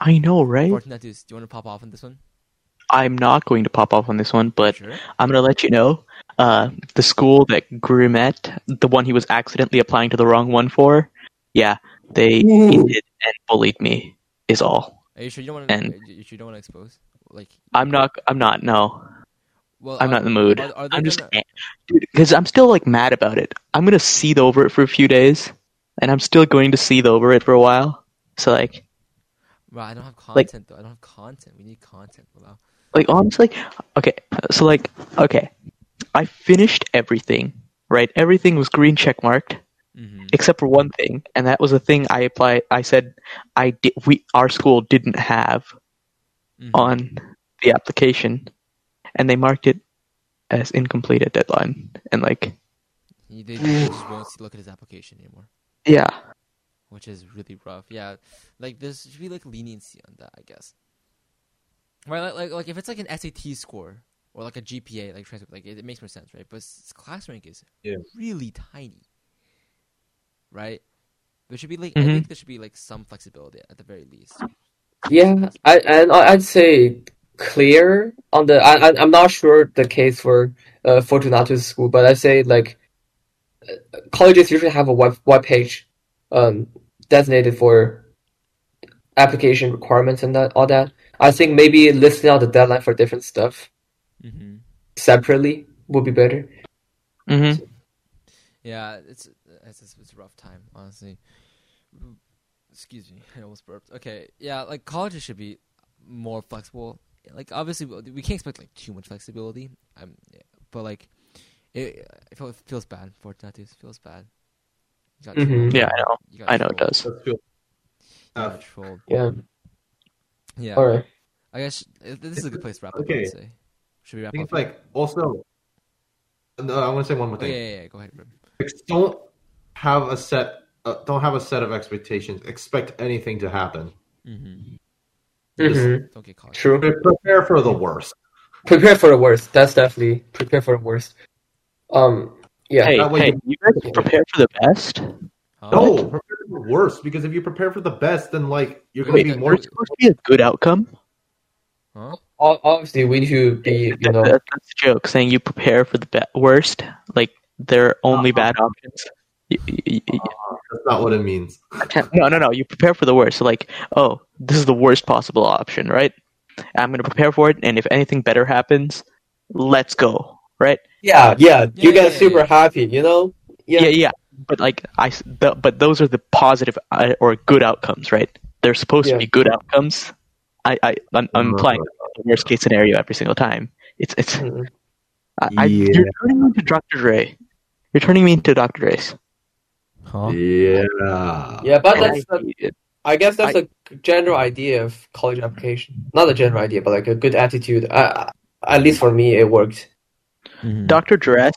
I know, right? Fortunatus, do you want to pop off on this one? I'm not going to pop off on this one, but Sure. I'm gonna let you know. Uh, the school that Grim at, the one he was accidentally applying to the wrong one for, yeah, they Ooh. ended and bullied me. Is all. Are you sure you don't want to? And- you sure you don't want to expose? Like, I'm not. I'm not. No, well, I'm are- not in the mood. Are, are I'm just, gonna- dude, because I'm still like mad about it. I'm gonna seethe over it for a few days, and I'm still going to seethe over it for a while. So like, Bro, I don't have Like- content though. I don't have content. We need content. Wow. like honestly, okay. So like, okay, I finished everything. Right, everything was green check marked. Mm-hmm. except for one thing, and that was a thing I applied. I said I did. We our school didn't have Mm-hmm. on the application, and they marked it as incomplete at deadline. And like, He, they, they just won't look at his application anymore, yeah, which is really rough. Yeah, like there should be like leniency on that, I guess. Right, like like, like if it's like an SAT score or like a GPA, like transcript, like it, it makes more sense, right? But class rank is Yeah. really tiny, right? There should be like I Mhm. think there should be like some flexibility at the very least. Yeah, I and I- I'd say clear on the. I, I I'm not sure the case for uh, Fortunatus school, but I say like uh, colleges usually have a web web page um designated for application requirements and that all that. I think maybe listing out the deadline for different stuff Mm-hmm. separately would be better. Mm-hmm. Yeah, it's it's it's it's a rough time, honestly. Excuse me, I almost burped. Okay, yeah, like colleges should be more flexible. Like obviously, we we can't expect like too much flexibility. Um, yeah, but like it, it feels bad for tattoos. Feels bad. You got Mhm. yeah, I know, You got I know it does. Let's Uh, trolled. Yeah. Yeah. All right. I guess uh, this is a good place to wrap up. Okay. I'd say. Should we I think up? it's like also. No, I want to say one more oh, thing. yeah, yeah, yeah. Go ahead. Like, don't have a set. Uh, don't have a set of expectations. Expect anything to happen. Mm-hmm. Mhm. Don't get caught. True. Pre- Prepare for the worst. Prepare for the worst. That's definitely prepare for the worst. Um. Yeah. Hey, that way hey, you- you guys prepare for the best. Huh? No, prepare for the worst because if you prepare for the best, then like you're gonna be more. Supposed to be a good outcome. Huh? Obviously, we need to be. You know. That's the joke. Saying you prepare for the be- worst, like there are only Uh-huh. bad options. You- you- you- That's not what it means. No, no, no. You prepare for the worst. So like, oh, this is the worst possible option, right? I'm gonna prepare for it, and if anything better happens, let's go, right? Yeah, yeah, you Yeah, get yeah, super yeah. happy, you know? Yeah, yeah. But like I, s- the, but those are the positive uh, or good outcomes, right? They're supposed Yeah. to be good outcomes. I, I, I'm, I'm applying the worst case scenario every single time. It's, it's. Mhm. I, I, You're turning me into Dr. Dre. You're turning me into Dr. Dre's. Huh? Yeah. Yeah, but that's I the. I guess that's a general idea of college application. Not a general idea, but like a good attitude. Uh, at least for me, it worked. Mhm. Dr. Dress,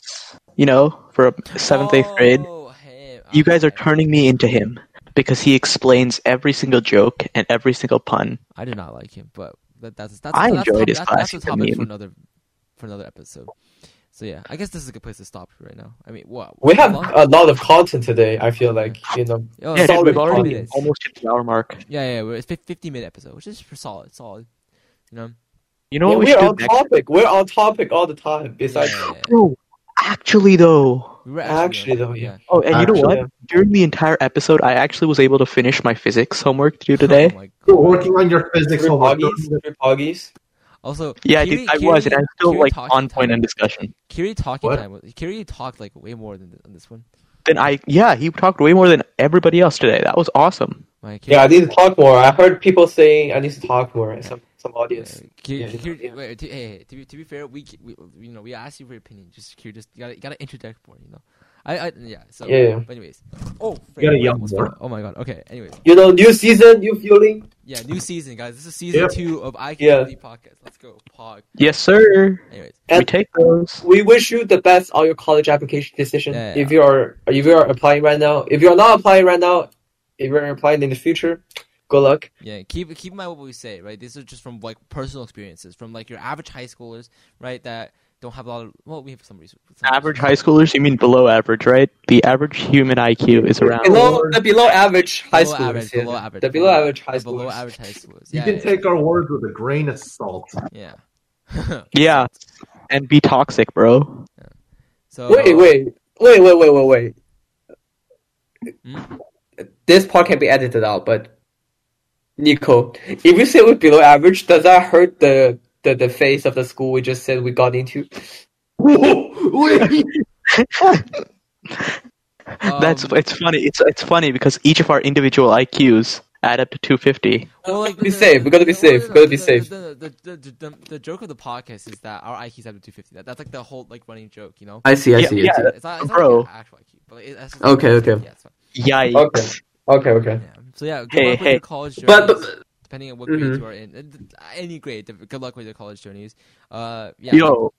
you know, for a seventh, eighth grade, Oh, him. you guys are turning me into him because he explains every single joke and every single pun. I do not like him, but that, that's that's I that's, enjoyed top, his that's, that's a topic for another for another episode. So yeah, I guess this is a good place to stop right now. I mean, what We have long? a lot of content today. I feel like you know. Oh, yeah, dude, we've already minutes. almost hit the hour mark. Yeah, yeah, we're- it's fif- 50 minute episode, which is for solid, solid. You know, You know Yeah, what we we're on next? topic. We're on topic all the time. Besides, yeah, yeah, yeah. Bro, actually though. We were Actually, though, yeah. Oh, and you know Actually, what? During the entire episode, I actually was able to finish my physics homework to do Oh today. my You're working on your physics homework. poggies, three poggies. Also, yeah, Kiri, dude, I Kiri, was, and I'm still Kiri like talking on point time. on discussion. Kiri talking What? time. was- Kiri talked like way more than on this one. Then I, yeah, he talked way more than everybody else today. That was awesome. My Kiri, Yeah, I need to talk more. I heard people saying I need to talk more. Some some audience. Yeah, Kiri, Yeah, Kiri, yeah. wait, to, hey, hey, to be to be fair, we, we you know we asked you for your opinion. Just Kiri, just you gotta you gotta interject more. You know, I, I yeah. So Yeah, yeah. But anyways, oh, You gotta frick, yell almost more. fell. Oh my god. Okay. Anyways, You know, new season, new feeling. yeah, new season, guys. This is season Yep. two of IQ Yeah. podcast. Let's go, Pog. Yes, sir. Anyways, we take those. We wish you the best on your college application decision. Yeah, If yeah. you are if you are applying right now, if you are not applying right now, if you're applying in the future, good luck. Yeah, keep keep in mind what we say, right? These are just from like personal experiences, from like your average high schoolers, right? That don't have a lot of well, we have some research. some Average research. high schoolers, you mean below average, right? The average human IQ is around. Below the below average high below schoolers. average, yeah. below average, The below average high the below average high schoolers. You can yeah, take our words with a grain of salt. yeah. Yeah, and be toxic, bro. So Wait, wait, wait, wait, wait, wait, wait. Hmm? This part can be edited out, but Nico, if you say we're below average, does that hurt the the, the face of the school we just said we got into? That's Um, it's funny. It's it's funny because each of our individual IQs add up to 250. well, like, Be the- safe, we gotta be the- safe, the- we gotta be the- safe. The, the, the, the, the, the joke of the podcast is that our IQs add up to 250. That, that's like the whole like running joke, you know? I see, I Yeah, see, I yeah. see. It's not, it's bro. not like actual IQ, but it, that's just Okay, okay. Yeah, it's fine. Yikes! Okay. Okay, okay. Yeah. So yeah, good Hey, luck with hey. your college journeys. But, but depending on what grade Mhm. you are in, any grade. Good luck with your college journeys. Uh, yeah, Yo,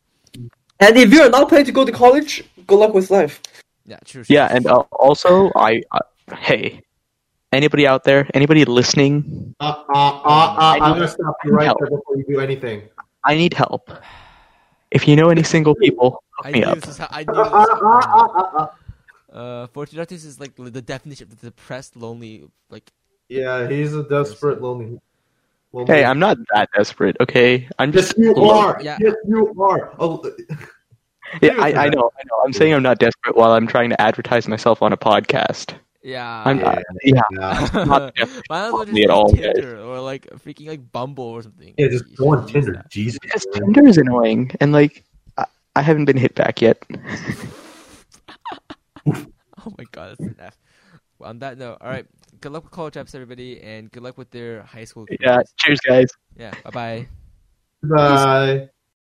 and if you're not planning to go to college, good luck with life. yeah, true. true, yeah, true. and uh, also I, uh, hey, anybody out there, anybody listening, Uh, uh, uh, uh, I'm gonna stop you right there before you do anything. I need help. If you know any single people, I hook me up. this was I knew Uh, this uh, was uh, uh, uh, uh. Uh, Fortunatus is like the definition of the depressed, lonely, like Yeah, he's a desperate, lonely. lonely Hey, I'm not that desperate, okay? I'm Yes, just. you are. Yeah. Yes, you are. Oh, Yeah, I, I know, I know. I'm saying I'm not desperate while I'm trying to advertise myself on a podcast. yeah. I'm Yeah. yeah. yeah. not desperate well just at all, Tinder or like freaking like Bumble or something. Yeah, just go on Tinder. that. Jesus. Because. Tinder is annoying, and like, I, I haven't been hit back yet. Oh my god, that's an F. Well, on that note, all right. Good luck with college apps, everybody, and good luck with their high school. Yeah. Cheers, guys. Yeah. Bye bye. Bye.